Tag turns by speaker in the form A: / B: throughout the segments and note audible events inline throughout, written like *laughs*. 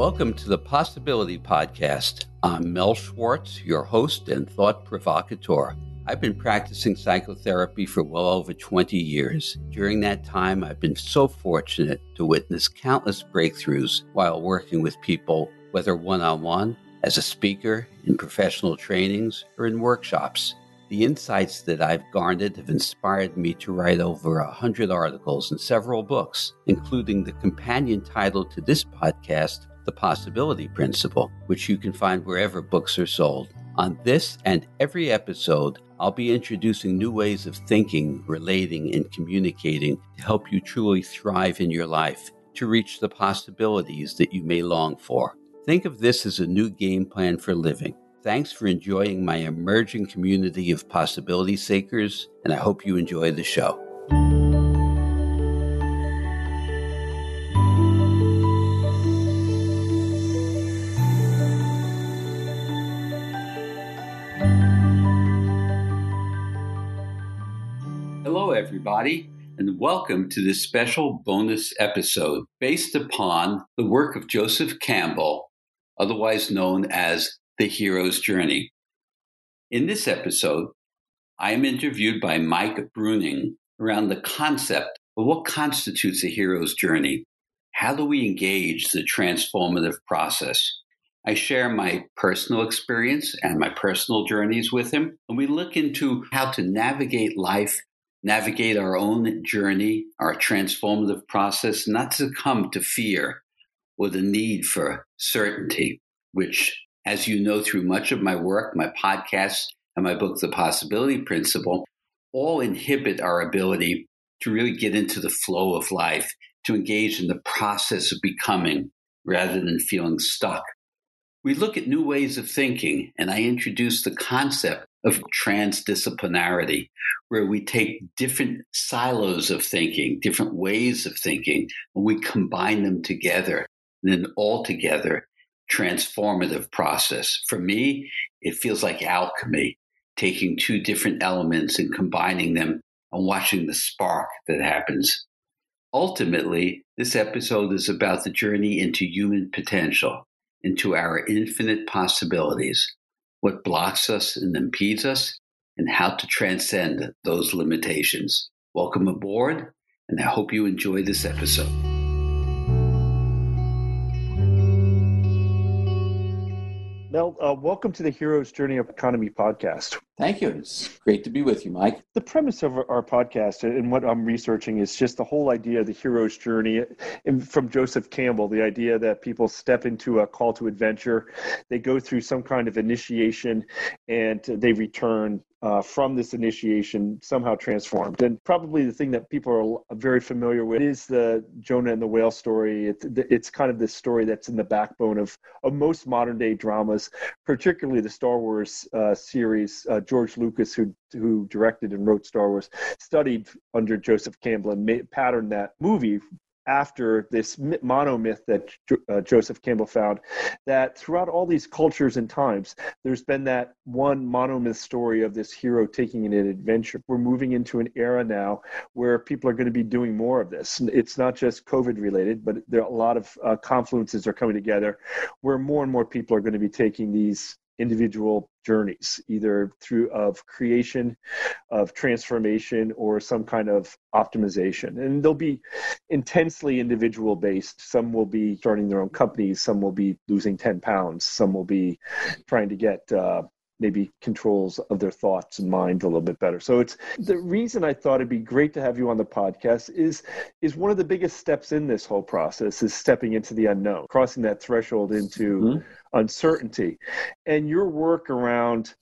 A: Welcome to the Possibility Podcast. I'm Mel Schwartz, your host and thought provocateur. I've been practicing psychotherapy for well over 20 years. During that time, I've been so fortunate to witness countless breakthroughs while working with people, whether one on one, as a speaker, in professional trainings, or in workshops. The insights that I've garnered have inspired me to write over a hundred articles and several books, including the companion title to this podcast, The Possibility Principle, which you can find wherever books are sold. On this and every episode, I'll be introducing new ways of thinking, relating, and communicating to help you truly thrive in your life, to reach the possibilities that you may long for. Think of this as a new game plan for living. Thanks for enjoying my emerging community of possibility seekers, and I hope you enjoy the show. Everybody, and welcome to this special bonus episode based upon the work of Joseph Campbell, otherwise known as the hero's journey. In this episode, I am interviewed by Mike Bruening around the concept of what constitutes a hero's journey. How do we engage the transformative process? I share my personal experience and my personal journeys with him, and we look into how to navigate life, navigate our own journey, our transformative process, not succumb to fear or the need for certainty, which as you know through much of my work, my podcasts, and my book, The Possibility Principle, all inhibit our ability to really get into the flow of life, to engage in the process of becoming rather than feeling stuck. We look at new ways of thinking, and I introduce the concept of transdisciplinarity, where we take different silos of thinking, different ways of thinking, and we combine them together. in an altogether transformative process. For me, it feels like alchemy, taking two different elements and combining them and watching the spark that happens. Ultimately, this episode is about the journey into human potential, into our infinite possibilities, what blocks us and impedes us, and how to transcend those limitations. Welcome aboard, and I hope you enjoy this episode.
B: Mel, uh, welcome to the Hero's Journey of Economy podcast.
A: Thank you. It's great to be with you, Mike.
B: The premise of our podcast and what I'm researching is just the whole idea of the hero's journey from Joseph Campbell, the idea that people step into a call to adventure, they go through some kind of initiation, and they return uh, from this initiation somehow transformed. And probably the thing that people are very familiar with is the Jonah and the whale story. It's, it's kind of this story that's in the backbone of, of most modern day dramas, particularly the Star Wars uh, series. Uh, George Lucas, who who directed and wrote Star Wars, studied under Joseph Campbell and patterned that movie after this monomyth that uh, Joseph Campbell found that throughout all these cultures and times, there's been that one monomyth story of this hero taking an adventure. We're moving into an era now where people are going to be doing more of this. It's not just COVID related, but there are a lot of uh, confluences are coming together where more and more people are going to be taking these individual journeys, either through of creation, of transformation, or some kind of optimization. And they'll be intensely individual based. Some will be starting their own companies. Some will be losing 10 pounds. Some will be trying to get uh, maybe controls of their thoughts and mind a little bit better. So it's the reason I thought it'd be great to have you on the podcast is is one of the biggest steps in this whole process is stepping into the unknown, crossing that threshold into mm-hmm. uncertainty. And your work around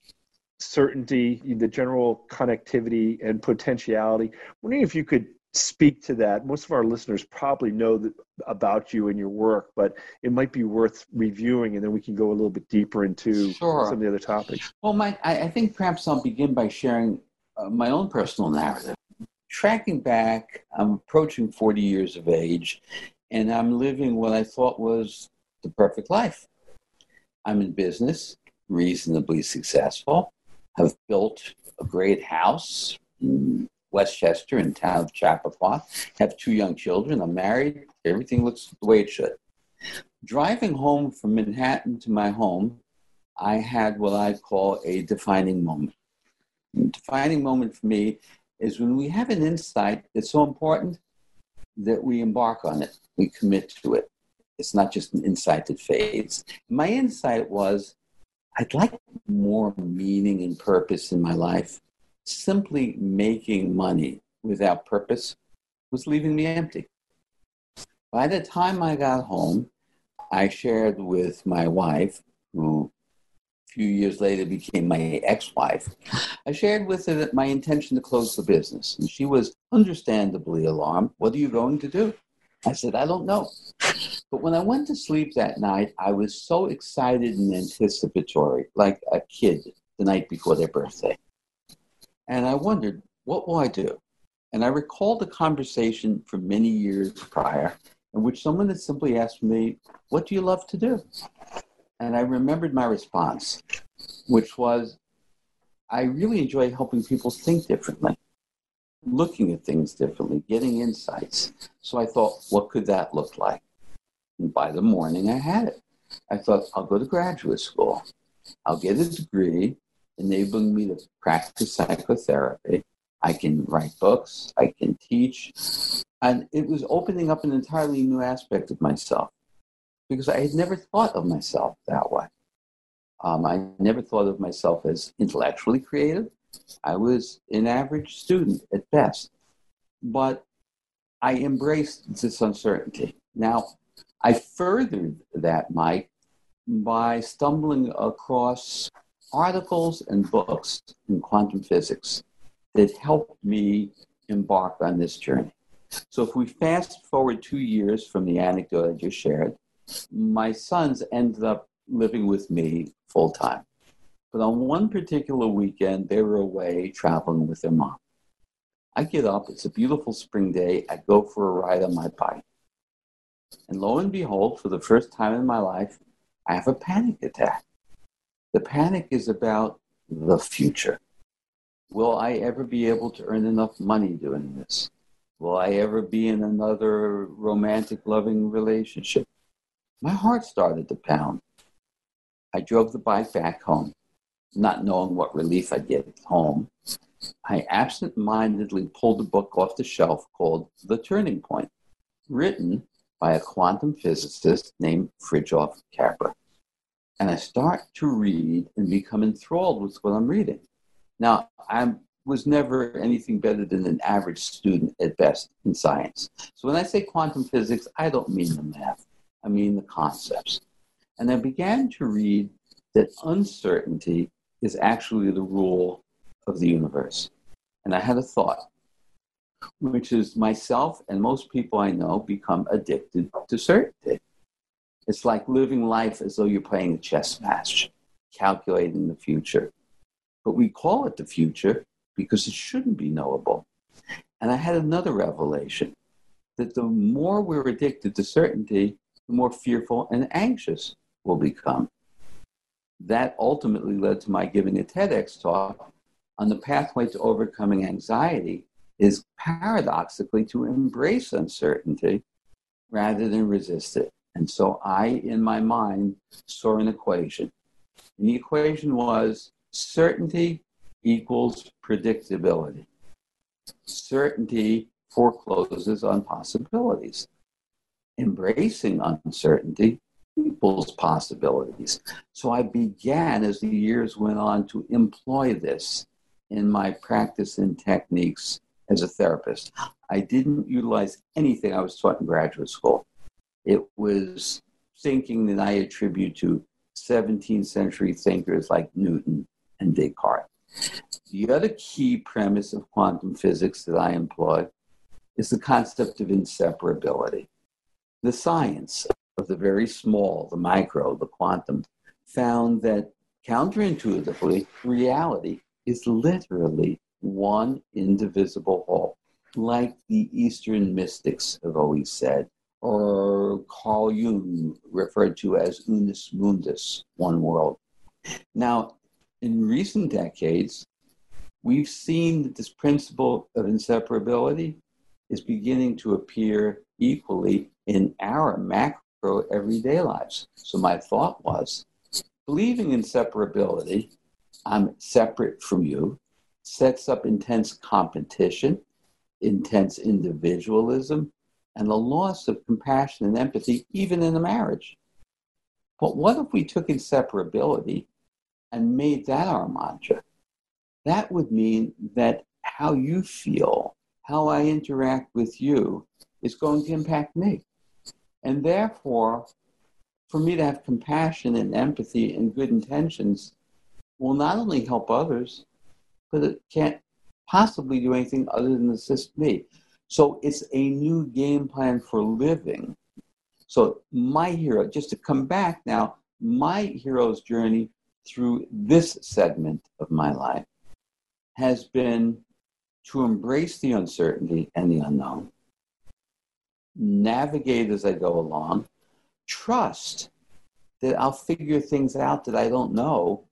B: certainty, the general connectivity and potentiality. wondering if you could speak to that. Most of our listeners probably know that, about you and your work, but it might be worth reviewing, and then we can go a little bit deeper into sure. some of the other topics.
A: Well, Mike, I, I think perhaps I'll begin by sharing uh, my own personal narrative. Tracking back, I'm approaching 40 years of age, and I'm living what I thought was the perfect life. I'm in business, reasonably successful, have built a great house, Westchester in town of Chappaqua. Have two young children. I'm married. Everything looks the way it should. driving home from Manhattan to my home, I had what I call a defining moment. A defining moment for me is when we have an insight that's so important that we embark on it, we commit to it. It's not just an insight that fades. My insight was I'd like more meaning and purpose in my life. Simply making money without purpose was leaving me empty. By the time I got home, I shared with my wife, who a few years later became my ex wife, I shared with her that my intention to close the business. And she was understandably alarmed. What are you going to do? I said, I don't know. But when I went to sleep that night, I was so excited and anticipatory, like a kid the night before their birthday. And I wondered, what will I do? And I recalled a conversation from many years prior in which someone had simply asked me, What do you love to do? And I remembered my response, which was, I really enjoy helping people think differently, looking at things differently, getting insights. So I thought, what could that look like? And by the morning, I had it. I thought, I'll go to graduate school. I'll get a degree enabling me to practice psychotherapy. I can write books, I can teach. And it was opening up an entirely new aspect of myself because I had never thought of myself that way. Um, I never thought of myself as intellectually creative. I was an average student at best. But I embraced this uncertainty. Now, I furthered that, Mike, by stumbling across articles and books in quantum physics that helped me embark on this journey. So, if we fast forward two years from the anecdote I just shared, my sons ended up living with me full time. But on one particular weekend, they were away traveling with their mom. I get up, it's a beautiful spring day, I go for a ride on my bike. And lo and behold, for the first time in my life, I have a panic attack. The panic is about the future. Will I ever be able to earn enough money doing this? Will I ever be in another romantic, loving relationship? My heart started to pound. I drove the bike back home, not knowing what relief I'd get at home. I absent mindedly pulled a book off the shelf called The Turning Point, written by a quantum physicist named Fritjof Capra. And I start to read and become enthralled with what I'm reading. Now, I was never anything better than an average student at best in science. So when I say quantum physics, I don't mean the math, I mean the concepts. And I began to read that uncertainty is actually the rule of the universe. And I had a thought which is myself and most people I know become addicted to certainty. It's like living life as though you're playing a chess match, calculating the future. But we call it the future because it shouldn't be knowable. And I had another revelation that the more we're addicted to certainty, the more fearful and anxious we'll become. That ultimately led to my giving a TEDx talk on the pathway to overcoming anxiety is paradoxically to embrace uncertainty rather than resist it. And so I, in my mind, saw an equation. And the equation was certainty equals predictability. Certainty forecloses on possibilities. Embracing uncertainty equals possibilities. So I began, as the years went on, to employ this in my practice and techniques as a therapist. I didn't utilize anything I was taught in graduate school. It was thinking that I attribute to 17th century thinkers like Newton and Descartes. The other key premise of quantum physics that I employ is the concept of inseparability. The science of the very small, the micro, the quantum, found that counterintuitively, reality is literally one indivisible whole, like the Eastern mystics have always said, or Carl Jung referred to as unus mundus, one world. Now, in recent decades, we've seen that this principle of inseparability is beginning to appear equally in our macro everyday lives. So my thought was believing in separability, I'm separate from you, sets up intense competition, intense individualism, and the loss of compassion and empathy, even in a marriage. But what if we took inseparability and made that our mantra? That would mean that how you feel, how I interact with you, is going to impact me. And therefore, for me to have compassion and empathy and good intentions will not only help others, but it can't possibly do anything other than assist me. So it's a new game plan for living. So my hero, just to come back now, my hero's journey through this segment of my life has been to embrace the uncertainty and the unknown, navigate as I go along, trust that I'll figure things out that I don't know,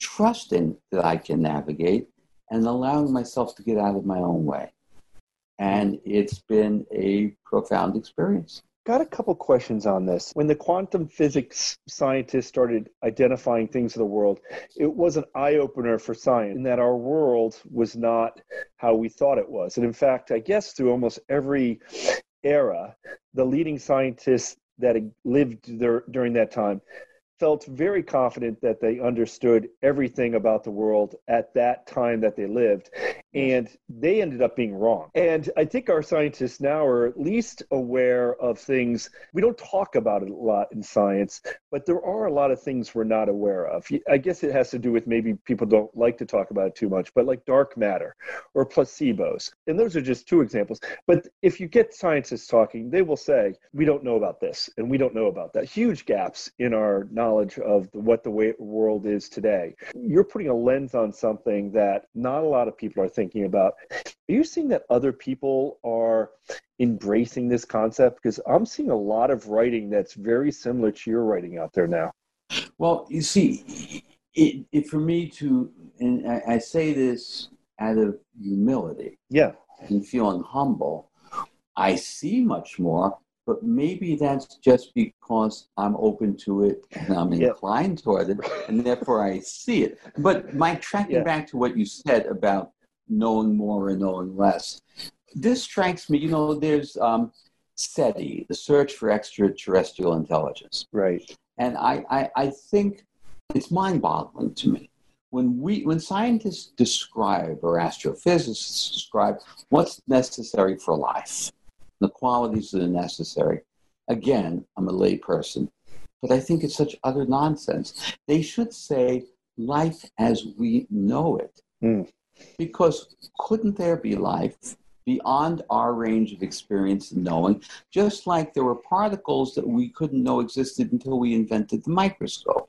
A: trusting that I can navigate, and allowing myself to get out of my own way. And it's been a profound experience.
B: Got a couple questions on this. When the quantum physics scientists started identifying things in the world, it was an eye opener for science in that our world was not how we thought it was. And in fact, I guess through almost every era, the leading scientists that lived there during that time felt very confident that they understood everything about the world at that time that they lived. And they ended up being wrong. And I think our scientists now are at least aware of things. We don't talk about it a lot in science, but there are a lot of things we're not aware of. I guess it has to do with maybe people don't like to talk about it too much, but like dark matter or placebos. And those are just two examples. But if you get scientists talking, they will say, we don't know about this and we don't know about that. Huge gaps in our knowledge of what the world is today. You're putting a lens on something that not a lot of people are thinking about. Are you seeing that other people are embracing this concept? Because I'm seeing a lot of writing that's very similar to your writing out there now.
A: Well, you see, it, it for me to, and I, I say this out of humility.
B: Yeah.
A: And feeling humble. I see much more but maybe that's just because I'm open to it and I'm yep. inclined toward it, and therefore I see it. But Mike, tracking yeah. back to what you said about knowing more and knowing less, this strikes me. You know, there's um, SETI, the Search for Extraterrestrial Intelligence,
B: right?
A: And I, I, I think it's mind-boggling to me when we when scientists describe or astrophysicists describe what's necessary for life the qualities that are necessary. Again, I'm a layperson, but I think it's such utter nonsense. They should say life as we know it. Mm. Because couldn't there be life beyond our range of experience and knowing, just like there were particles that we couldn't know existed until we invented the microscope?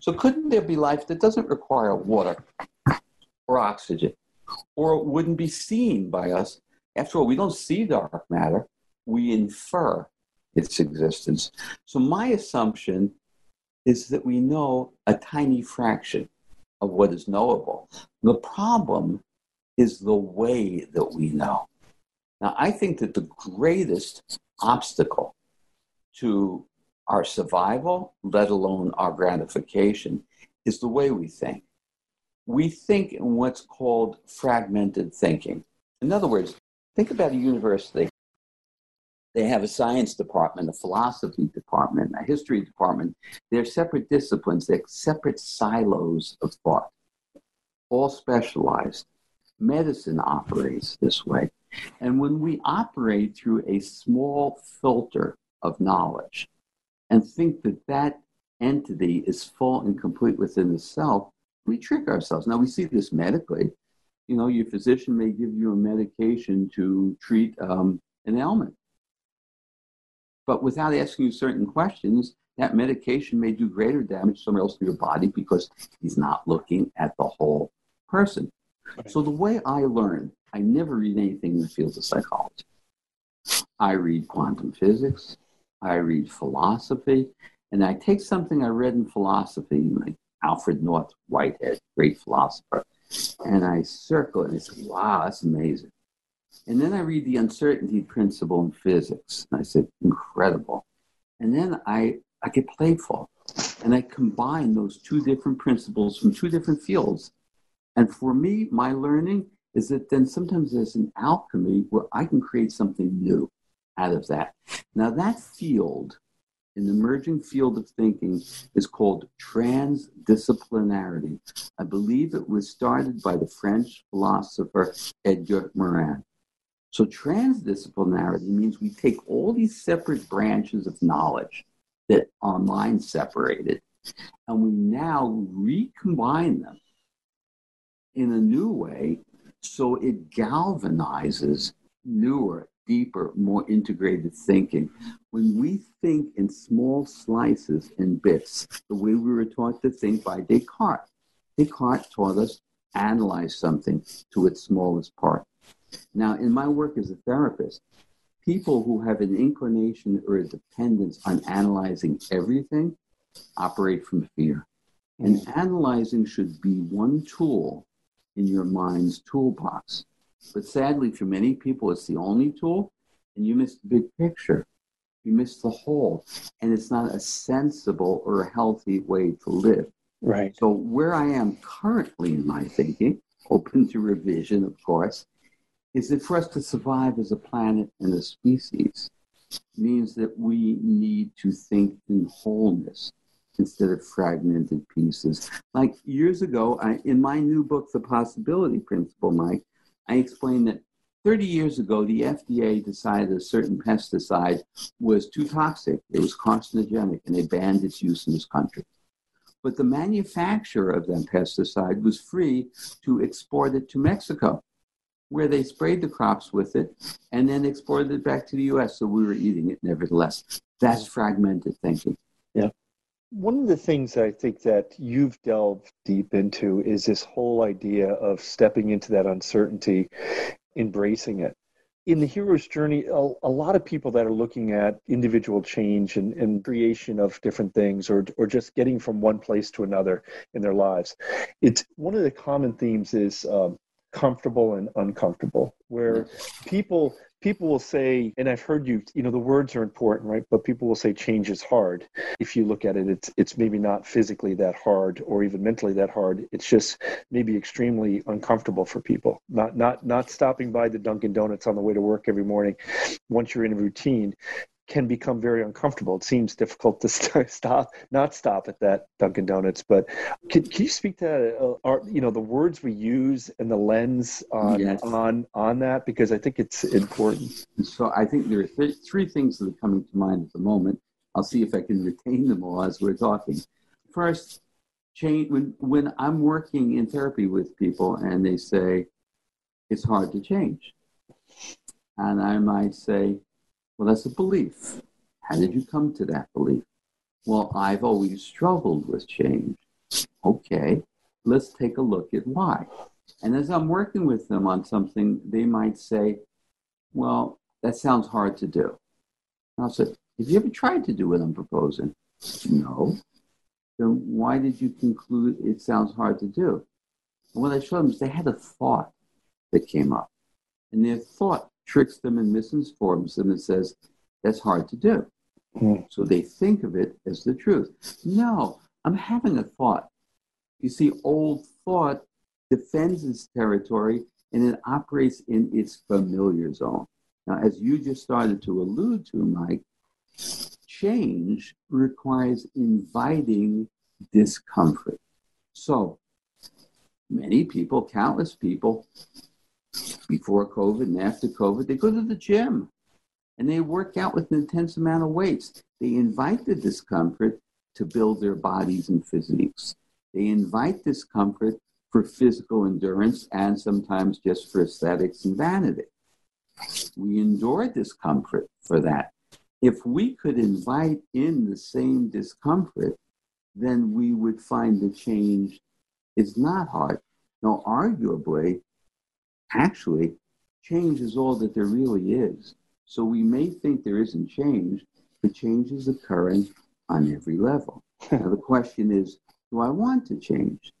A: So, couldn't there be life that doesn't require water or oxygen or wouldn't be seen by us after all, we don't see dark matter, we infer its existence. So, my assumption is that we know a tiny fraction of what is knowable. The problem is the way that we know. Now, I think that the greatest obstacle to our survival, let alone our gratification, is the way we think. We think in what's called fragmented thinking. In other words, Think about a university. They have a science department, a philosophy department, a history department. They're separate disciplines, they're separate silos of thought, all specialized. Medicine operates this way. And when we operate through a small filter of knowledge and think that that entity is full and complete within the self, we trick ourselves. Now, we see this medically you know, your physician may give you a medication to treat um, an ailment. But without asking you certain questions, that medication may do greater damage somewhere else in your body because he's not looking at the whole person. Okay. So the way I learn, I never read anything in the field of psychology. I read quantum physics, I read philosophy, and I take something I read in philosophy, like Alfred North Whitehead, great philosopher, and I circle it and I say, wow, that's amazing. And then I read the uncertainty principle in physics. And I said, incredible. And then I, I get playful and I combine those two different principles from two different fields. And for me, my learning is that then sometimes there's an alchemy where I can create something new out of that. Now, that field, an emerging field of thinking, is called transdisciplinarity. I believe it was started by the French philosopher Edgar Morin. So, transdisciplinarity means we take all these separate branches of knowledge that our minds separated, and we now recombine them in a new way so it galvanizes newer, deeper, more integrated thinking. When we think in small slices and bits, the way we were taught to think by Descartes, Descartes taught us analyze something to its smallest part. Now, in my work as a therapist, people who have an inclination or a dependence on analyzing everything operate from fear. And mm. analyzing should be one tool in your mind's toolbox. But sadly, for many people, it's the only tool, and you miss the big picture. You miss the whole, and it's not a sensible or a healthy way to live.
B: Right.
A: So, where I am currently in my thinking, open to revision, of course, is that for us to survive as a planet and a species means that we need to think in wholeness instead of fragmented pieces. Like years ago, I, in my new book, The Possibility Principle, Mike, I explained that 30 years ago, the FDA decided a certain pesticide was too toxic, it was carcinogenic, and they banned its use in this country. But the manufacturer of that pesticide was free to export it to Mexico, where they sprayed the crops with it and then exported it back to the US. So we were eating it nevertheless. That's fragmented thinking.
B: Yeah. One of the things I think that you've delved deep into is this whole idea of stepping into that uncertainty, embracing it. In the hero's journey, a, a lot of people that are looking at individual change and, and creation of different things or, or just getting from one place to another in their lives, it's one of the common themes is um, comfortable and uncomfortable, where people people will say, and I've heard you, you know, the words are important, right? But people will say change is hard. If you look at it, it's it's maybe not physically that hard or even mentally that hard. It's just maybe extremely uncomfortable for people. Not not not stopping by the Dunkin' Donuts on the way to work every morning. Once you're in a routine, can become very uncomfortable. It seems difficult to *laughs* st- stop, not stop at that Dunkin' Donuts. But can, can you speak to uh, our, you know, the words we use and the lens on yes. on on that because I think it's important.
A: So I think there are th- three things that are coming to mind at the moment. I'll see if I can retain them all as we're talking. First, change when when I'm working in therapy with people and they say it's hard to change, and I might say well, that's a belief. How did you come to that belief? Well, I've always struggled with change. Okay, let's take a look at why. And as I'm working with them on something, they might say, Well, that sounds hard to do. And I'll say, Have you ever tried to do what I'm proposing? No. Then why did you conclude it sounds hard to do? And what I showed them is they had a thought that came up. And their thought tricks them and misinforms them and says, that's hard to do. Mm. So they think of it as the truth. No, I'm having a thought. You see, old thought defends its territory and it operates in its familiar zone. Now, as you just started to allude to, Mike, change requires inviting discomfort. So, many people, countless people, before COVID and after COVID, they go to the gym and they work out with an intense amount of weights. They invite the discomfort to build their bodies and physiques. They invite discomfort for physical endurance and sometimes just for aesthetics and vanity. We endure discomfort for that. If we could invite in the same discomfort, then we would find the change is not hard. Now, arguably, actually, change is all that there really is. So we may think there isn't change, but change is occurring on every level. *laughs* now, the question is do I want to change?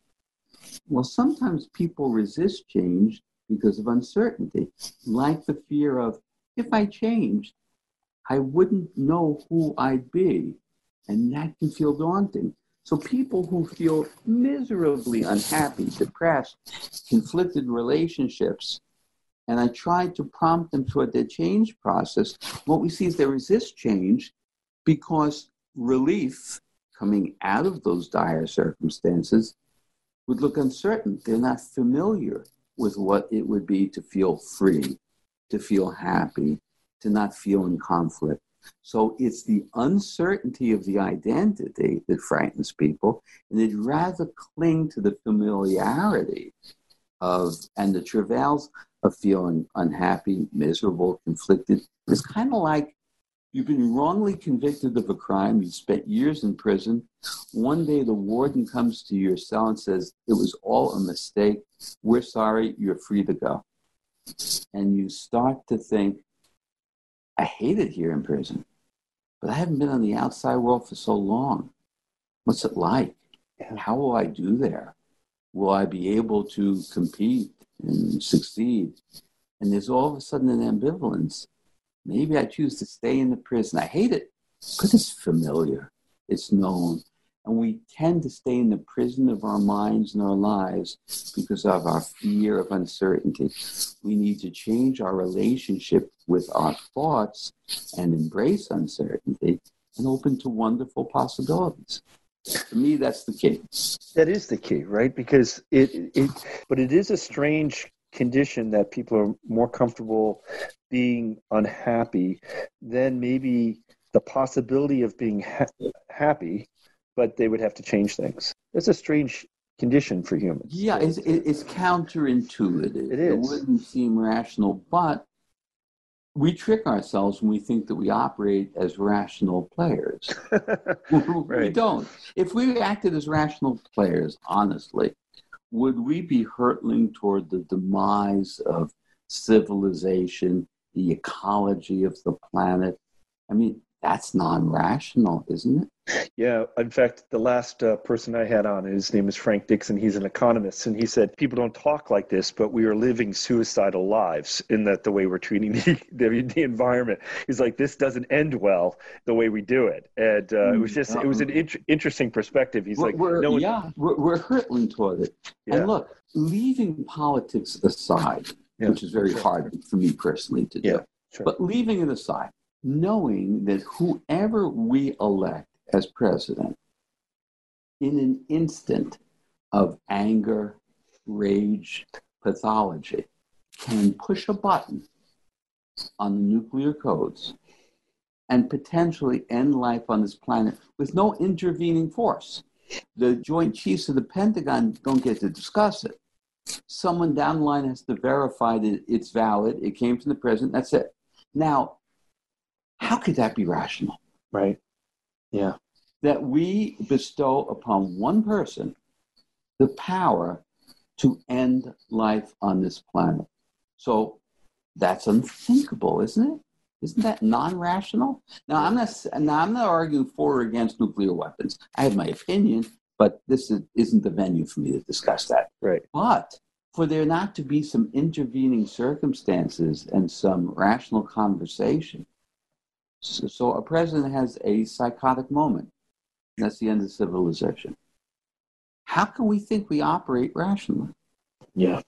A: Well, sometimes people resist change because of uncertainty, like the fear of if I changed, I wouldn't know who I'd be. And that can feel daunting. So people who feel miserably unhappy, depressed, conflicted relationships, and I try to prompt them toward their change process, what we see is they resist change because relief coming out of those dire circumstances would look uncertain. They're not familiar with what it would be to feel free, to feel happy, to not feel in conflict. So it's the uncertainty of the identity that frightens people, and they'd rather cling to the familiarity of and the travails of feeling unhappy, miserable, conflicted. It's kind of like You've been wrongly convicted of a crime. You spent years in prison. One day the warden comes to your cell and says, It was all a mistake. We're sorry. You're free to go. And you start to think, I hate it here in prison, but I haven't been on the outside world for so long. What's it like? And how will I do there? Will I be able to compete and succeed? And there's all of a sudden an ambivalence Maybe I choose to stay in the prison. I hate it because it's familiar, it's known. And we tend to stay in the prison of our minds and our lives because of our fear of uncertainty. We need to change our relationship with our thoughts and embrace uncertainty and open to wonderful possibilities. To me, that's the key.
B: That is the key, right? Because it, it but it is a strange condition that people are more comfortable being unhappy than maybe the possibility of being ha- happy but they would have to change things it's a strange condition for humans
A: yeah it's, it's counterintuitive
B: it is
A: it wouldn't seem rational but we trick ourselves when we think that we operate as rational players. *laughs* *laughs* right. We don't. If we acted as rational players, honestly, would we be hurtling toward the demise of civilization, the ecology of the planet? I mean, that's non rational, isn't it?
B: Yeah, in fact, the last uh, person I had on, his name is Frank Dixon. He's an economist, and he said people don't talk like this, but we are living suicidal lives in that the way we're treating *laughs* the, the, the environment. He's like, this doesn't end well the way we do it, and uh, it was just it was an in- interesting perspective. He's
A: we're,
B: like,
A: we're, no one... yeah, we're, we're hurtling toward it. Yeah. And look, leaving politics aside, yeah, which is very hard for me personally to do, yeah, sure. but leaving it aside, knowing that whoever we elect as president, in an instant of anger, rage, pathology, can push a button on the nuclear codes and potentially end life on this planet with no intervening force. The Joint Chiefs of the Pentagon don't get to discuss it. Someone down the line has to verify that it's valid, it came from the president, that's it. Now, how could that be rational?
B: Right. Yeah.
A: That we bestow upon one person the power to end life on this planet. So that's unthinkable, isn't it? Isn't that non-rational? Now I'm not. Now I'm not arguing for or against nuclear weapons. I have my opinion, but this is, isn't the venue for me to discuss that.
B: Right.
A: But for there not to be some intervening circumstances and some rational conversation, so, so a president has a psychotic moment. That's the end of civilization. How can we think we operate rationally?
B: Yeah.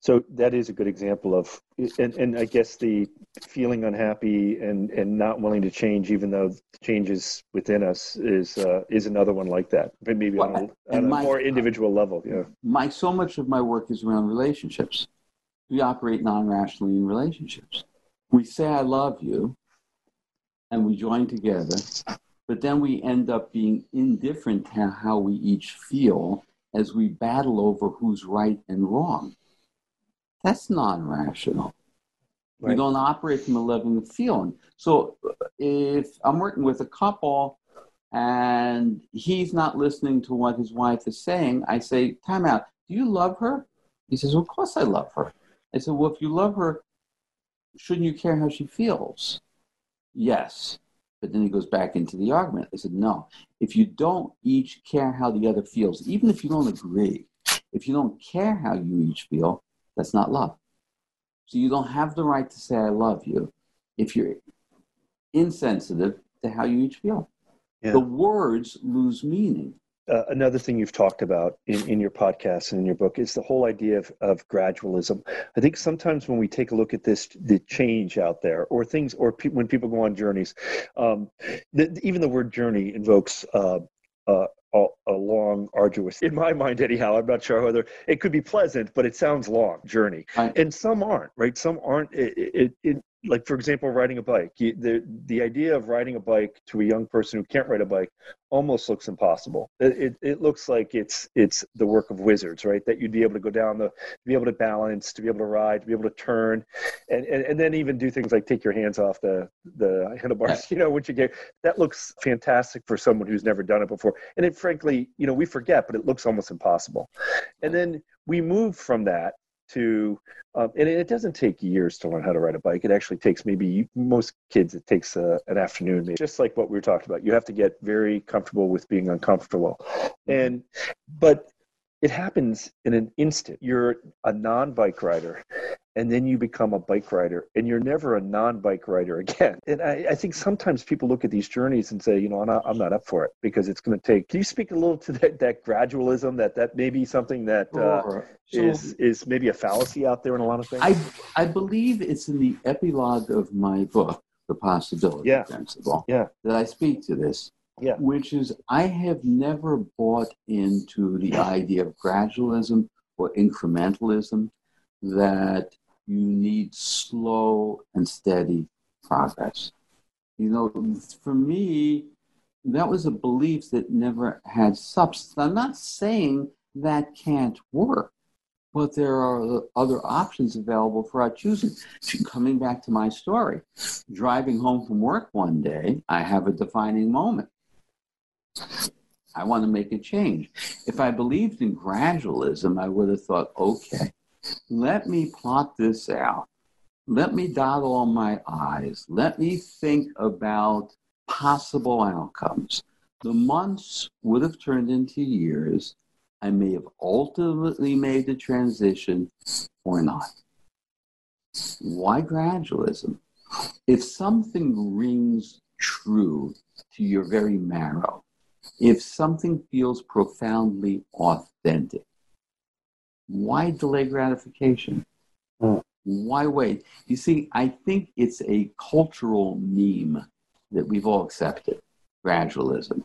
B: So that is a good example of, and, and I guess the feeling unhappy and, and not willing to change, even though the is within us, is uh, is another one like that. But maybe well, on, a, on a my, more individual level. Yeah.
A: My so much of my work is around relationships. We operate non-rationally in relationships we say I love you and we join together, but then we end up being indifferent to how we each feel as we battle over who's right and wrong. That's non rational. Right. We don't operate from a loving feeling. So if I'm working with a couple and he's not listening to what his wife is saying, I say, Time out. Do you love her? He says, well, Of course I love her. I said, Well, if you love her, shouldn't you care how she feels? Yes. But then he goes back into the argument. I said, no. If you don't each care how the other feels, even if you don't agree, if you don't care how you each feel, that's not love. So you don't have the right to say, I love you if you're insensitive to how you each feel. Yeah. The words lose meaning.
B: Uh, another thing you've talked about in, in your podcast and in your book is the whole idea of, of gradualism. I think sometimes when we take a look at this, the change out there, or things, or pe- when people go on journeys, um, the, even the word journey invokes uh, uh, a, a, long, arduous, in my mind, anyhow. I'm not sure whether it could be pleasant, but it sounds long journey. Right. And some aren't, right? Some aren't. It, it, it, like for example riding a bike. You, the the idea of riding a bike to a young person who can't ride a bike almost looks impossible. It, it, it, looks like it's it's the work of wizards right? That you'd be able to go down the be able to balance to be able to ride to be able to turn and and, and then even do things like take your hands off the the handlebars *laughs* you know once you get that looks fantastic for someone who's never done it before. And it frankly you know we forget but it looks almost impossible. And then we move from that to um, and it doesn't take years to learn how to ride a bike. It actually takes maybe most kids, it takes a, uh, an afternoon, maybe. just like what we were talking about. You have to get very comfortable with being uncomfortable. And, but it happens in an instant. You're a non bike rider and then you become a bike rider and you're never a non-bike rider *laughs* again and I, I, think sometimes people look at these journeys and say you know i'm not, I'm not up for it because it's going to take can you speak a little to *laughs* that, that gradualism that that may be something that uh, so, is is maybe a fallacy out there in a lot of things
A: i i believe it's in the epilogue of my book the possibility yeah. principle yeah. that i speak to this yeah. which is i have never bought into the idea of gradualism or incrementalism that you need slow and steady progress. You know, for me, that was a belief that never had substance. I'm not saying that can't work, but there are other options available for our choosing. Coming back to my story, driving home from work one day, I have a defining moment. I want to make a change. If I believed in gradualism, I would have thought, okay, let me plot this out. Let me dot all my I's. Let me think about possible outcomes. The months would have turned into years. I may have ultimately made the transition or not. Why gradualism? If something rings true to your very marrow, if something feels profoundly authentic, why delay gratification? Mm. Why wait? You see, I think it's a cultural meme that we've all accepted gradualism.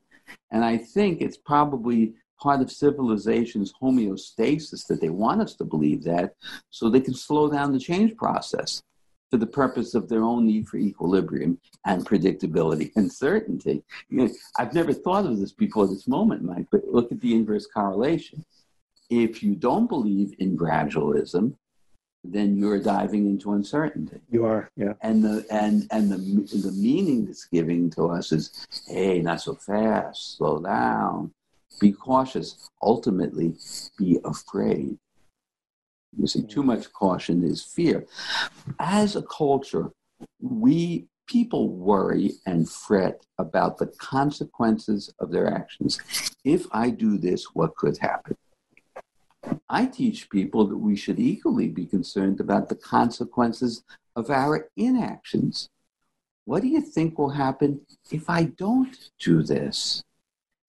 A: And I think it's probably part of civilization's homeostasis that they want us to believe that so they can slow down the change process for the purpose of their own need for equilibrium and predictability *laughs* and certainty. You know, I've never thought of this before this moment, Mike, but look at the inverse correlation if you don't believe in gradualism, then you're diving into uncertainty.
B: You are, yeah.
A: And the and and the the meaning that's giving to us is, hey, not so fast, slow down, be cautious. Ultimately, be afraid. You see, too much caution is fear. As a culture, we people worry and fret about the consequences of their actions. If I do this, what could happen? I teach people that we should equally be concerned about the consequences of our inactions. What do you think will happen if I don't do this?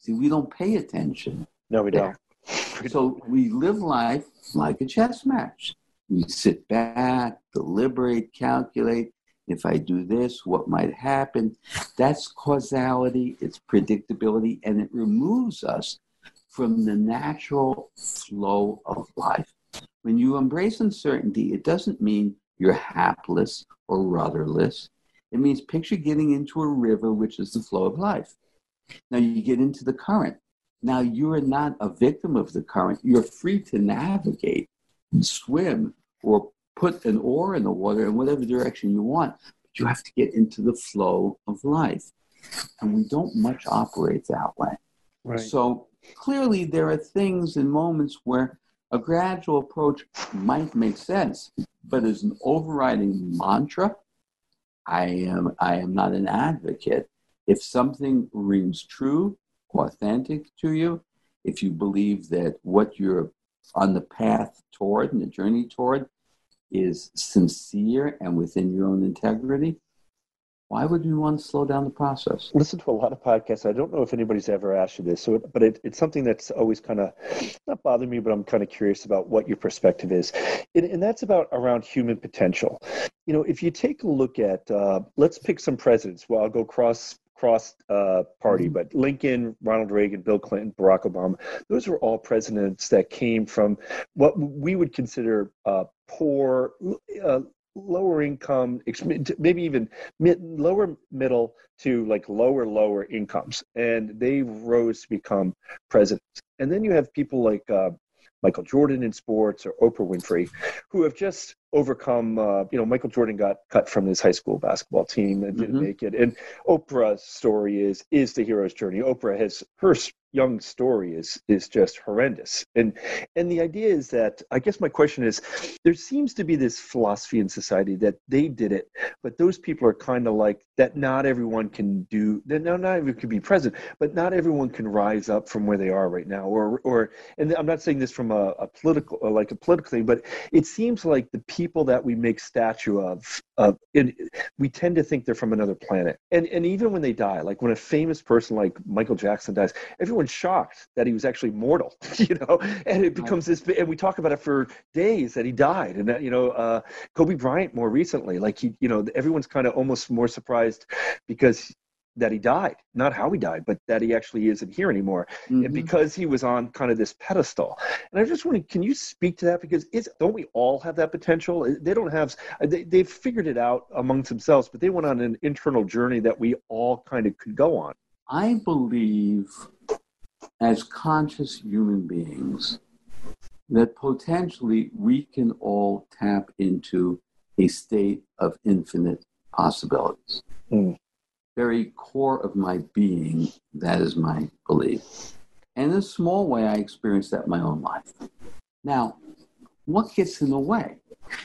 A: See, we don't pay attention.
B: No, we don't. *laughs*
A: so we live life like a chess match. We sit back, deliberate, calculate. If I do this, what might happen? That's causality, it's predictability, and it removes us from the natural flow of life. When you embrace uncertainty, it doesn't mean you're hapless or rudderless. It means picture getting into a river, which is the flow of life. Now you get into the current. Now you are not a victim of the current. You're free to navigate, and swim, or put an oar in the water in whatever direction you want. But you have to get into the flow of life. And we don't much operate that way. Right. So clearly there are things and moments where a gradual approach might make sense, but as an overriding mantra, I am I am not an advocate. If something rings true, authentic to you, if you believe that what you're on the path toward and the journey toward is sincere and within your own integrity, why would you want to slow down the process?
B: Listen to a lot of podcasts. I don't know if anybody's ever asked you this, so it, but it, it's something that's always kind of not bothering me, but I'm kind of curious about what your perspective is, and, and, that's about around human potential. You know, if you take a look at, uh, let's pick some presidents. Well, I'll go cross cross uh, party, mm-hmm. but Lincoln, Ronald Reagan, Bill Clinton, Barack Obama, those were all presidents that came from what we would consider uh, poor, uh, lower income, maybe even mid, lower middle to like lower, lower incomes. And they rose to become presidents. And then you have people like uh, Michael Jordan in sports or Oprah Winfrey, who have just overcome. Uh, you know, Michael Jordan got cut from his high school basketball team and didn't mm-hmm. make it. And Oprah's story is is the hero's journey. Oprah has her young story is is just horrendous. And and the idea is that i guess my question is there seems to be this philosophy in society that they did it but those people are kind of like that not everyone can do that not, everyone can be present but not everyone can rise up from where they are right now. Or or and i'm not saying this from a, a political uh, like a political thing but it seems like the people that we make statue of of it, we tend to think they're from another planet. And and even when they die like when a famous person like michael jackson dies everyone everyone's shocked that he was actually mortal, *laughs* you know, and it becomes this, and we talk about it for days that he died, and that you know, uh, Kobe Bryant more recently, like he, you know, everyone's kind of almost more surprised because that he died, not how he died, but that he actually isn't here anymore, mm-hmm. and because he was on kind of this pedestal. And I just want can you speak to that because it's don't we all have that potential? They don't have they they've figured it out amongst themselves, but they went on an internal journey that we all kind of could go on.
A: I believe as conscious human beings that potentially we can all tap into a state of infinite possibilities. Mm. Very core of my being, that is my belief. And in a small way, I experienced that in my own life. Now, what gets in the way?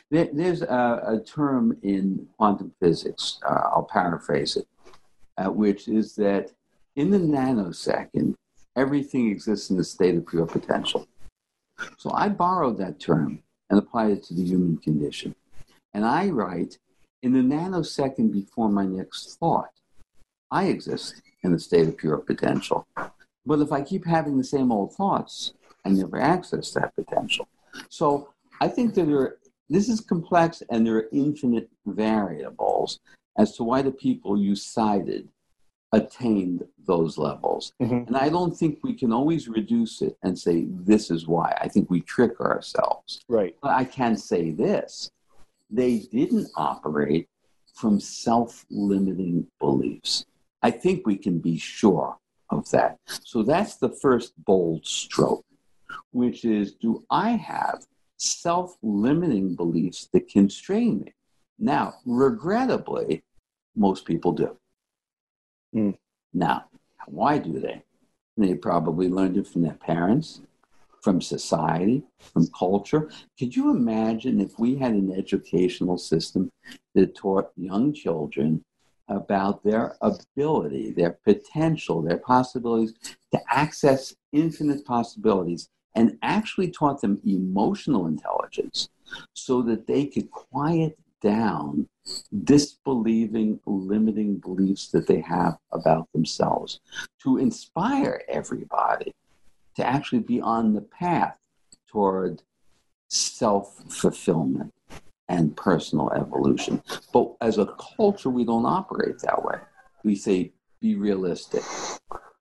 A: there's a, a, term in quantum physics, uh, I'll paraphrase it, uh, which is that in the nanosecond, everything exists in the state of pure potential. So I borrowed that term and applied it to the human condition. And I write, in the nanosecond before my next thought, I exist in the state of pure potential. But if I keep having the same old thoughts, I never access that potential. So I think that there are, this is complex and there are infinite variables as to why the people you cited attained those levels. Mm-hmm. And I don't think we can always reduce it and say, this is why. I think we trick ourselves.
B: Right.
A: But I can say this they didn't operate from self limiting beliefs. I think we can be sure of that. So that's the first bold stroke, which is do I have self limiting beliefs that constrain me? Now, regrettably, most people do. Mm. Now, why do they? They probably learned it from their parents, from society, from culture. Could you imagine if we had an educational system that taught young children about their ability, their potential, their possibilities to access infinite possibilities and actually taught them emotional intelligence so that they could quiet down disbelieving, limiting beliefs that they have about themselves, to inspire everybody to actually be on the path toward self fulfillment and personal evolution. But as a culture, we don't operate that way. We say, be realistic,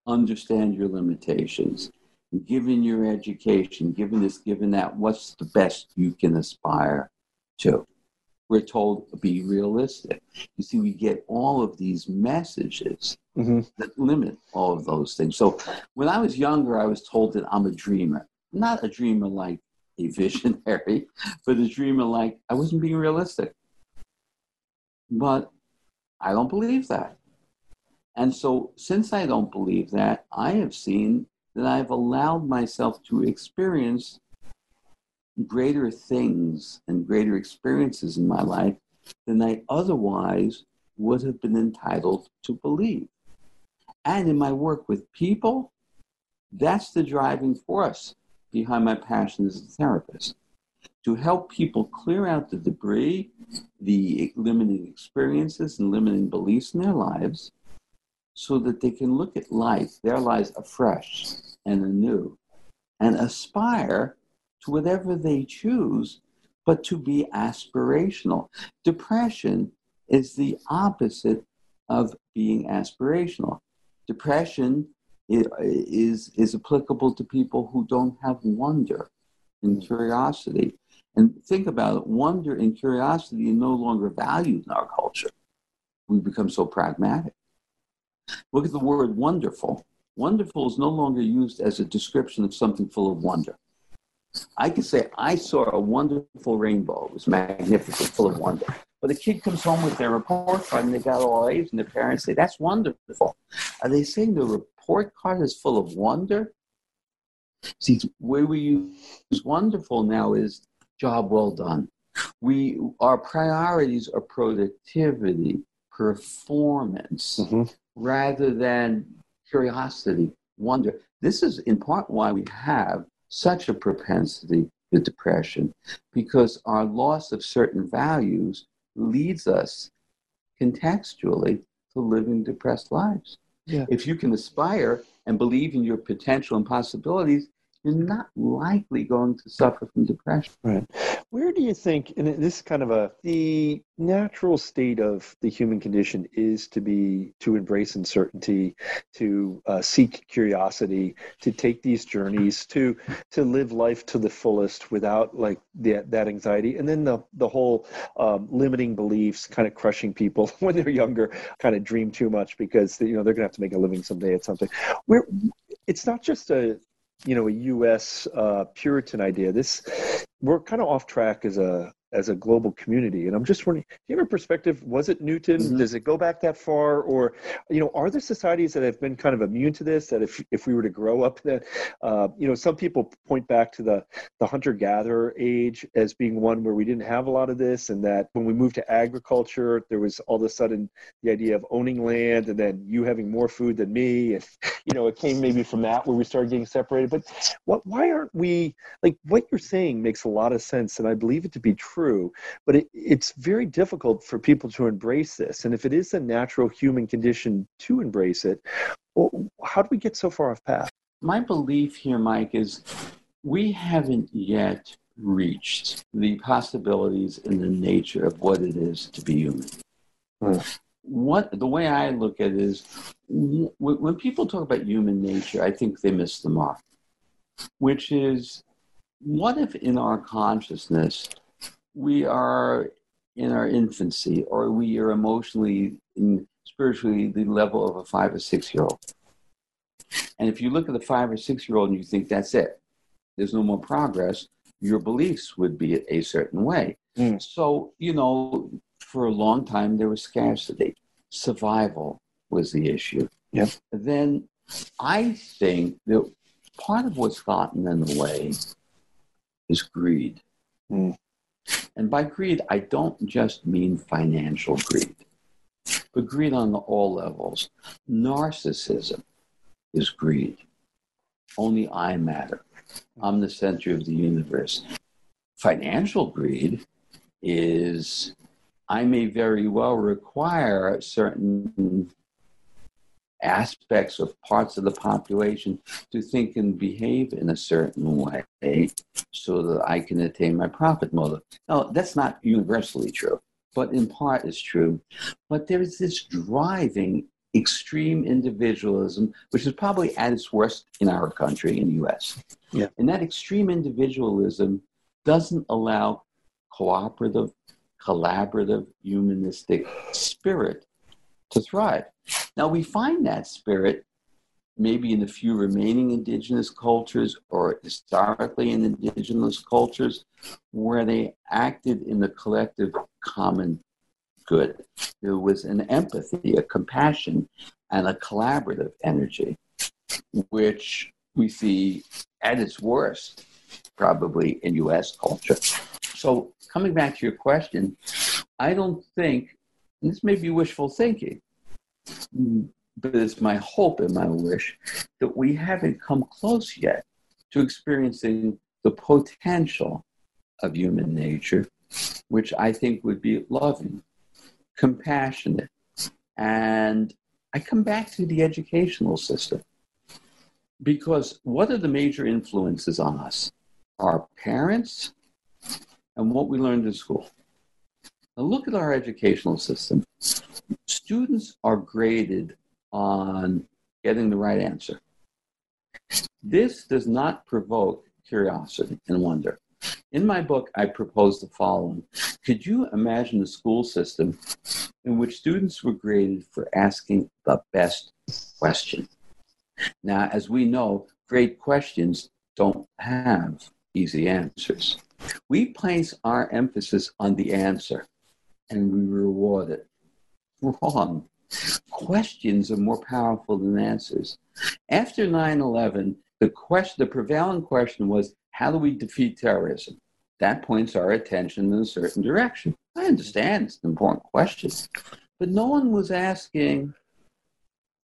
A: understand your limitations, given your education, given this, given that, what's the best you can aspire to? We're told be realistic. You see, we get all of these messages mm-hmm. that limit all of those things. So when I was younger, I was told that I'm a dreamer. Not a dreamer like a visionary, *laughs* but a dreamer like I wasn't being realistic. But I don't believe that. And so, since I don't believe that, I have seen that I've allowed myself to experience greater things and greater experiences in my life than I otherwise would have been entitled to believe. And in my work with people, that's the driving force behind my passion as a therapist. to help people clear out the debris, the limiting experiences and limiting beliefs in their lives, so that they can look at life, their lives afresh and anew, and aspire to whatever they choose, but to be aspirational. Depression is the opposite of being aspirational. Depression is, is applicable to people who don't have wonder and mm. curiosity. And think about it wonder and curiosity are no longer valued in our culture. We become so pragmatic. Look at the word wonderful. Wonderful is no longer used as a description of something full of wonder. I could say, I saw a wonderful rainbow. It was magnificent, full of wonder. But the kid comes home with their report card and they got all A's, and the parents say, That's wonderful. Are they saying the report card is full of wonder? See, where we use wonderful now is job well done. We our priorities are productivity, performance, mm-hmm. rather than curiosity, wonder. This is in part why we have such a propensity to depression, because our loss of certain values leads us contextually to living depressed lives. Yeah. If you can aspire and believe in your potential and possibilities, you're not likely going to suffer from depression.
B: Right. Where do you think, and this is kind of a, the natural state of the human condition is to be, to embrace uncertainty, to uh, seek curiosity, to take these journeys, to, to live life to the fullest without like the, that anxiety. And then the, the whole um, limiting beliefs kind of crushing people *laughs* when they're younger, kind of dream too much because, you know, they're going to have to make a living someday at something. Where it's not just a, you know a U.S. Uh, Puritan idea. This we're kind of off track as a as a global community. And I'm just wondering, do you have a perspective? Was it Newton? Mm-hmm. Does it go back that far? Or, you know, are there societies that have been kind of immune to this? That if, if we were to grow up that, uh, you know, some people point back to the, the hunter gatherer age as being one where we didn't have a lot of this. And that when we moved to agriculture, there was all of a sudden the idea of owning land and then you having more food than me. And, *laughs* you know, it came maybe from that where we started getting separated. But what, why aren't we, like what you're saying makes a lot of sense. And I believe it to be true true, but it, it's very difficult for people to embrace this. And if it is a natural human condition to embrace it, well, how do we get so far off path?
A: My belief here, Mike, is we haven't yet reached the possibilities and the nature of what it is to be human. Hmm. What the way I look at it is when people talk about human nature, I think they miss the mark, which is what if in our consciousness we are in our infancy or we are emotionally and spiritually the level of a five or six year old. And if you look at the five or six year old and you think that's it, there's no more progress, your beliefs would be a certain way. Mm. So, you know, for a long time there was scarcity. Survival was the issue.
B: Yep.
A: Then I think that part of what's gotten in the way is greed. Mm. And by greed, I don't just mean financial greed, but greed on all levels. Narcissism is greed. Only I matter. I'm the center of the universe. Financial greed is I may very well require certain aspects of parts of the population to think and behave in a certain way so that I can attain my profit motive. Now, that's not universally true, but in part is true. But there's this driving extreme individualism, which is probably at its worst in our country, in the US.
B: Yeah.
A: And that extreme individualism doesn't allow cooperative, collaborative, humanistic spirit to thrive. Now, we find that spirit maybe in the few remaining indigenous cultures or historically in indigenous cultures where they acted in the collective common good. There was an empathy, a compassion, and a collaborative energy, which we see at its worst probably in US culture. So, coming back to your question, I don't think, this may be wishful thinking, but it's my hope and my wish that we haven't come close yet to experiencing the potential of human nature, which I think would be loving, compassionate, and I come back to the educational system. Because what are the major influences on us? Our parents and what we learned in school. Now, look at our educational system. Students are graded on getting the right answer. This does not provoke curiosity and wonder. In my book, I propose the following Could you imagine a school system in which students were graded for asking the best question? Now, as we know, great questions don't have easy answers. We place our emphasis on the answer and we reward it. Wrong. Questions are more powerful than answers. After 9 11, the, question, the prevailing question was how do we defeat terrorism? That points our attention in a certain direction. I understand it's an important question, but no one was asking,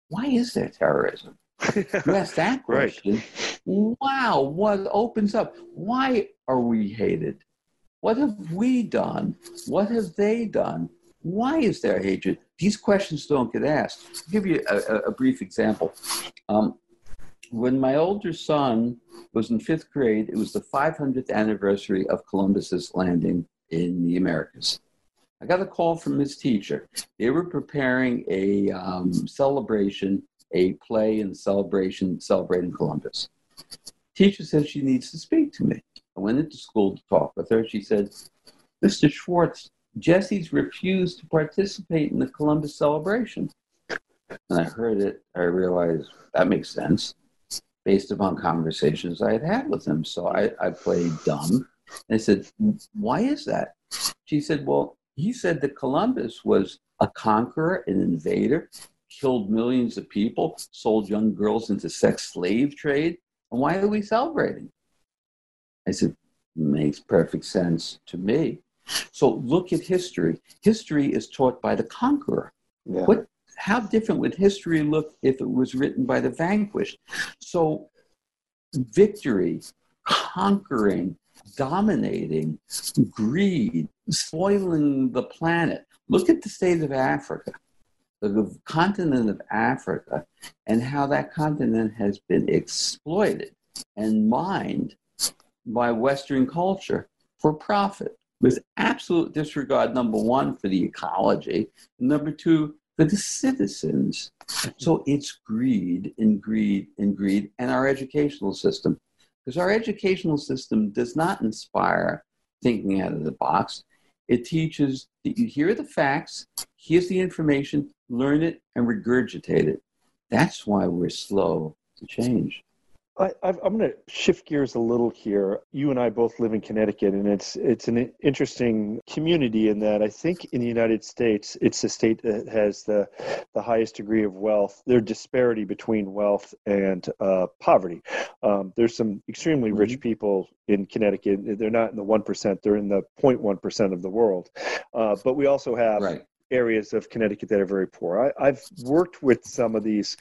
A: why is there terrorism? you ask that *laughs* question, right. wow, what opens up? Why are we hated? What have we done? What have they done? Why is there hatred? These questions don't get asked. I'll give you a, a brief example. Um, when my older son was in fifth grade, it was the 500th anniversary of Columbus's landing in the Americas. I got a call from his teacher. They were preparing a um, celebration, a play and celebration celebrating Columbus. Teacher said she needs to speak to me. I went into school to talk with her. She said, Mr. Schwartz, Jesse's refused to participate in the Columbus celebration. And I heard it, I realized that makes sense based upon conversations I had had with him. So I, I played dumb. And I said, Why is that? She said, Well, he said that Columbus was a conqueror, an invader, killed millions of people, sold young girls into sex slave trade. And why are we celebrating? I said, Makes perfect sense to me. So look at history. History is taught by the conqueror. Yeah. What how different would history look if it was written by the vanquished? So, victory, conquering, dominating, greed, spoiling the planet. Look at the state of Africa, the continent of Africa, and how that continent has been exploited and mined by Western culture for profit with absolute disregard, number one, for the ecology, number two, for the citizens. So it's greed and greed and greed, and our educational system. Because our educational system does not inspire thinking out of the box. It teaches that you hear the facts, here's the information, learn it, and regurgitate it. That's why we're slow to change.
B: I, am going to shift gears a little here. You and I both live in Connecticut, and it's it's an interesting community in that I think in the United States, it's the state that has the the highest degree of wealth. Their disparity between wealth and uh, poverty. Um, there's some extremely rich mm-hmm. people in Connecticut. They're not in the one percent; they're in the 0.1 percent of the world. Uh, but we also have right areas of Connecticut that are very poor. I, have worked with some of these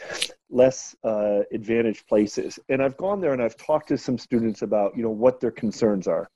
B: less uh, advantaged places, and I've gone there and I've talked to some students about you know what their concerns are,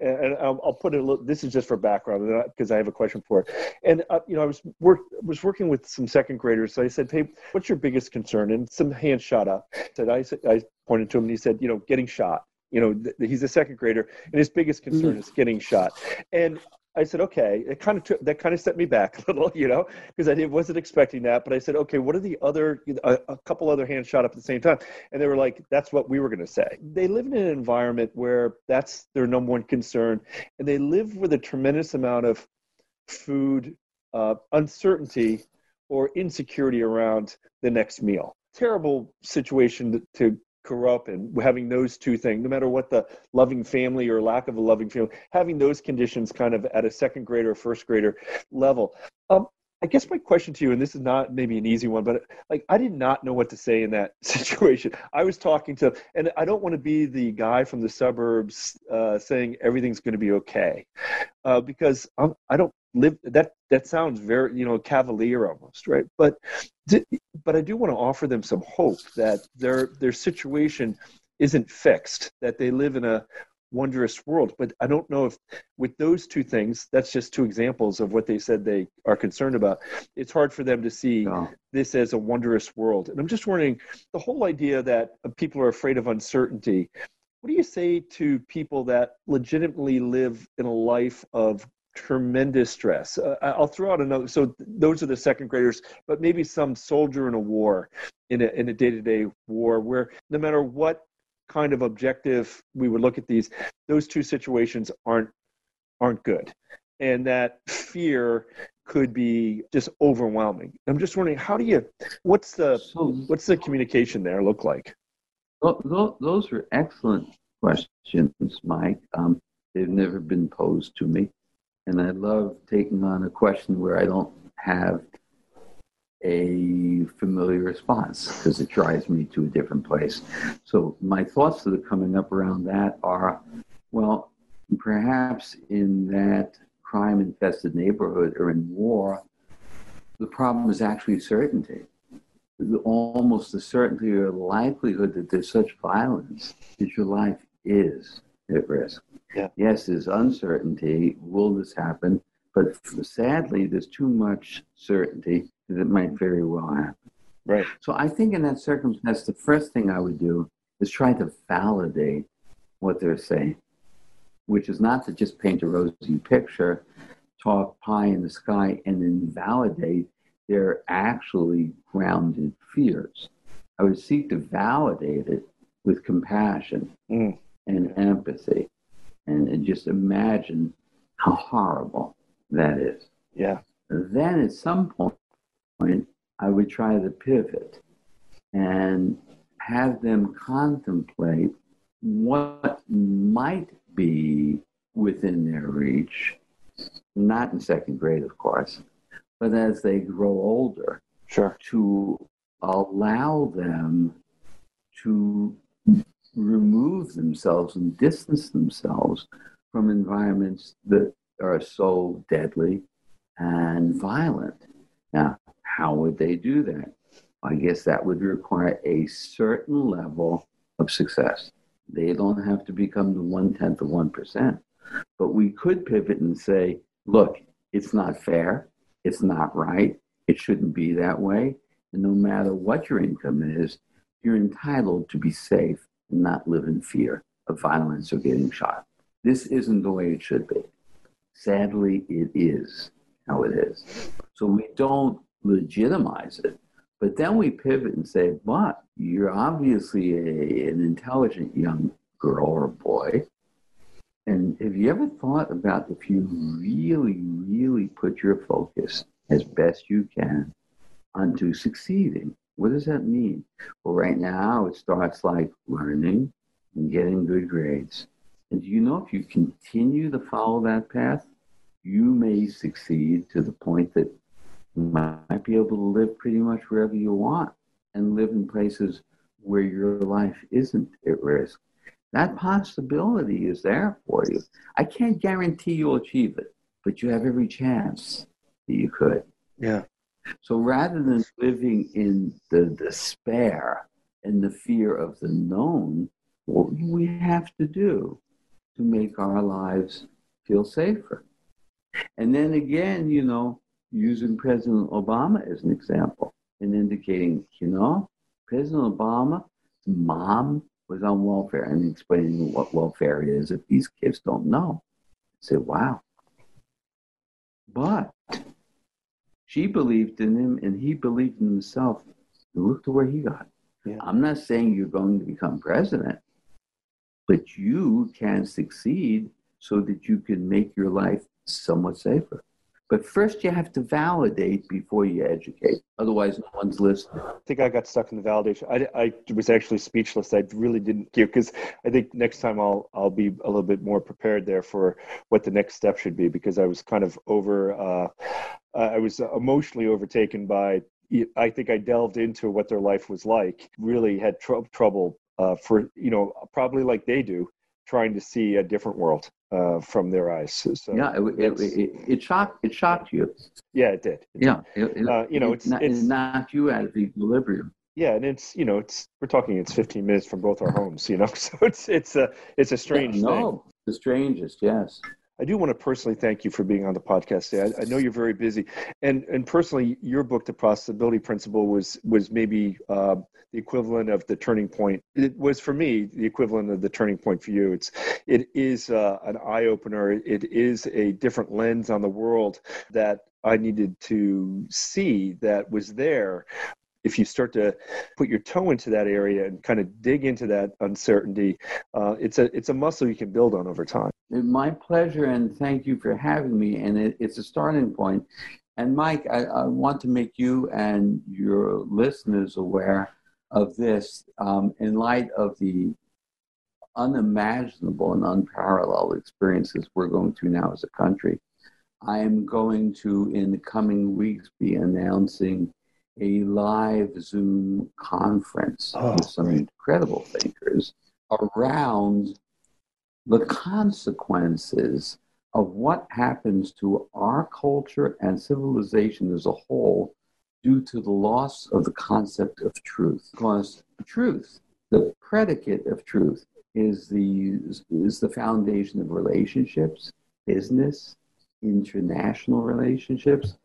B: and, and I'll, I'll, put it. A little, this is just for background because I have a question for it. And uh, you know I was work was working with some second graders, so I said, hey, what's your biggest concern? And some hands shot up. Said I I pointed to him and he said, you know, getting shot you know th- he's a second grader and his biggest concern mm. is getting shot and I said, okay. It kind of took, that kind of set me back *laughs* a little, you know, because I wasn't expecting that. But I said, okay, what are the other, a, a couple other hands shot up at the same time, and they were like, that's what we were going to say. They live in an environment where that's their number one concern, and they live with a tremendous amount of food uh, uncertainty or insecurity around the next meal. Terrible situation to, to up in having those two things no matter what the loving family or lack of a loving family having those conditions kind of at a second grader or first grader level um, I guess my question to you, and this is not maybe an easy one, but like I did not know what to say in that *laughs* situation. I was talking to, and I don't want to be the guy from the suburbs uh, saying everything's going to be okay, uh, because I'm, I do not live. That that sounds very you know cavalier almost, right? But but I do want to offer them some hope that their their situation isn't fixed, that they live in a wondrous world. But I don't know if with those two things, that's just two examples of what they said they are concerned about. It's hard for them to see no. this as a wondrous world. And I'm just wondering the whole idea that uh, people are afraid of uncertainty. What do you say to people that legitimately live in a life of tremendous stress. Uh, I'll throw out another. So those are the second graders, but maybe some soldier in a war, in a in a day to day war, where no matter what kind of objective we would look at these, those two situations aren't aren't good, and that fear could be just overwhelming. I'm just wondering, how do you? What's the so, what's the communication there look like?
A: Those are excellent questions, Mike. Um, they've never been posed to me. And I love taking on a question where I don't have a familiar response because it drives me to a different place. So my thoughts that are coming up around that are, well, perhaps in that crime infested neighborhood or in war, the problem is actually certainty. Almost the certainty or likelihood that there's such violence that your life is at risk. Yeah. Yes, there's uncertainty. Will this happen? But sadly, there's too much certainty that it might very well happen.
B: Right.
A: So I think in that circumstance, the first thing I would do is try to validate what they're saying, which is not to just paint a rosy picture, talk pie in the sky, and invalidate their actually grounded fears. I would seek to validate it with compassion mm. and empathy and, and just imagine how horrible that is.
B: Yeah.
A: Then at some point, I would try to pivot and have them contemplate what might be within their reach, not in second grade, of course, but as they grow older,
B: sure,
A: to allow them to remove themselves and distance themselves from environments that are so deadly and violent. Now, how would they do that? I guess that would require a certain level of success. They don't have to become the one tenth of 1%. But we could pivot and say, look, it's not fair. It's not right. It shouldn't be that way. And no matter what your income is, you're entitled to be safe and not live in fear of violence or getting shot. This isn't the way it should be. Sadly, it is how it is. So we don't legitimize it. But then we pivot and say, but you're obviously a, an intelligent young girl or boy. And have you ever thought about if you really, really put your focus as best you can onto succeeding what does that mean? Well, right now it starts like learning and getting good grades. And do you know if you continue to follow that path, you may succeed to the point that you might be able to live pretty much wherever you want and live in places where your life isn't at risk. That possibility is there for you. I can't guarantee you'll achieve it, but you have every chance that you could.
B: Yeah.
A: So rather than living in the despair and the fear of the known, what we have to do to make our lives feel safer? And then again, you know, using President Obama as an example and indicating, you know, President Obama's mom was on welfare and explaining what welfare is if these kids don't know. I say, wow. But she believed in him and he believed in himself. And look to where he got. Yeah. I'm not saying you're going to become president, but you can succeed so that you can make your life somewhat safer. But first, you have to validate before you educate. Otherwise, no one's listening. I
B: think I got stuck in the validation. I, I was actually speechless. I really didn't give because I think next time I'll I'll be a little bit more prepared there for what the next step should be because I was kind of over. Uh, I was emotionally overtaken by. I think I delved into what their life was like. Really had tr- trouble uh, for you know probably like they do trying to see a different world uh, from their eyes. So
A: yeah, it, it, it, it, shocked it shocked you.
B: Yeah, it did.
A: yeah, uh, you know, it's,
B: not,
A: it's knocked you out of equilibrium.
B: Yeah, and it's you know it's we're talking it's 15 minutes from both our homes, you know, *laughs* so it's it's a it's a strange
A: yeah, no, thing. the strangest, yes.
B: I do want to personally thank you for being on the podcast today. I, I, know you're very busy, and and personally, your book, The Possibility Principle, was was maybe uh, the equivalent of the turning point. It was for me the equivalent of the turning point for you. It's it is uh, an eye opener. It is a different lens on the world that I needed to see that was there if you start to put your toe into that area and kind of dig into that uncertainty, uh, it's a it's a muscle you can build on over time.
A: My pleasure, and thank you for having me. And it, it's a starting point. And Mike, I, I, want to make you and your listeners aware of this um, in light of the unimaginable and unparalleled experiences we're going through now as a country. I am going to, in the coming weeks, be announcing a live Zoom conference oh, with some great. incredible thinkers around the consequences of what happens to our culture and civilization as a whole due to the loss of the concept of truth. Because truth, the predicate of truth, is the, is the foundation of relationships, business, international relationships,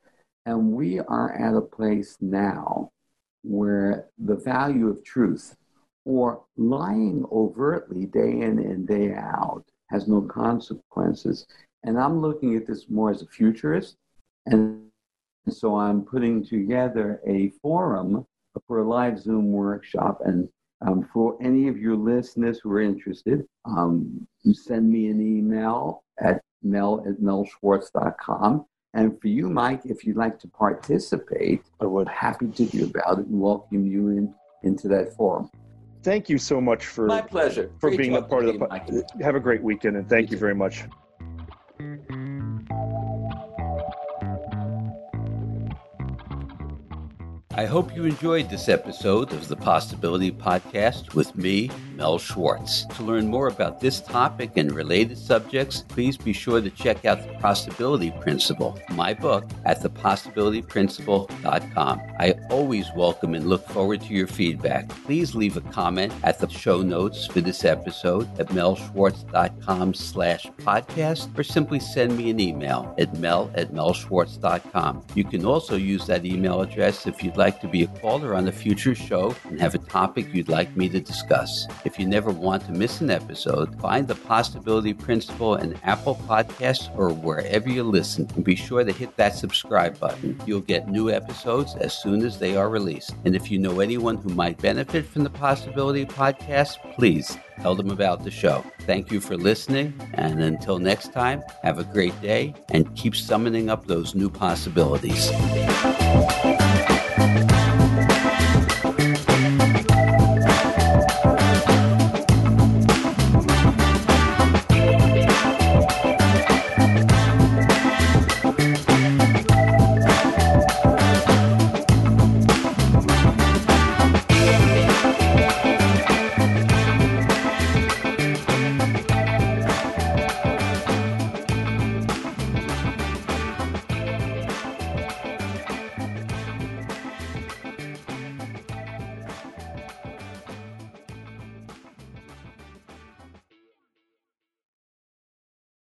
A: and we are at a place now where the value of truth or lying overtly day in and day out has no consequences. And I'm looking at this more as a futurist. And so I'm putting together a forum for a live Zoom workshop. And um, for any of your listeners who are interested, um, send me an email at mel at melschwartz.com and for you, Mike, if you'd like to participate, I would happy to do about it and welcome you in into that forum.
B: Thank you so much for
A: my pleasure
B: for great being a part of the. Have a great weekend and thank you, you very much.
C: I hope you enjoyed this episode of the Possibility Podcast with me, Mel Schwartz. To learn more about this topic and related subjects, please be sure to check out The Possibility Principle, my book, at thepossibilityprinciple.com. I always welcome and look forward to your feedback. Please leave a comment at the show notes for this episode at melschwartz.com slash podcast or simply send me an email at mel at melschwartz.com. You can also use that email address if you'd like to be a caller on a future show and have a topic you'd like me to discuss. If you never want to miss an episode, find the Possibility Principle in Apple Podcasts or wherever you listen and be sure to hit that subscribe button. You'll get new episodes as soon as they are released. And if you know anyone who might benefit from the Possibility Podcast, please tell them about the show. Thank you for listening, and until next time, have a great day and keep summoning up those new possibilities.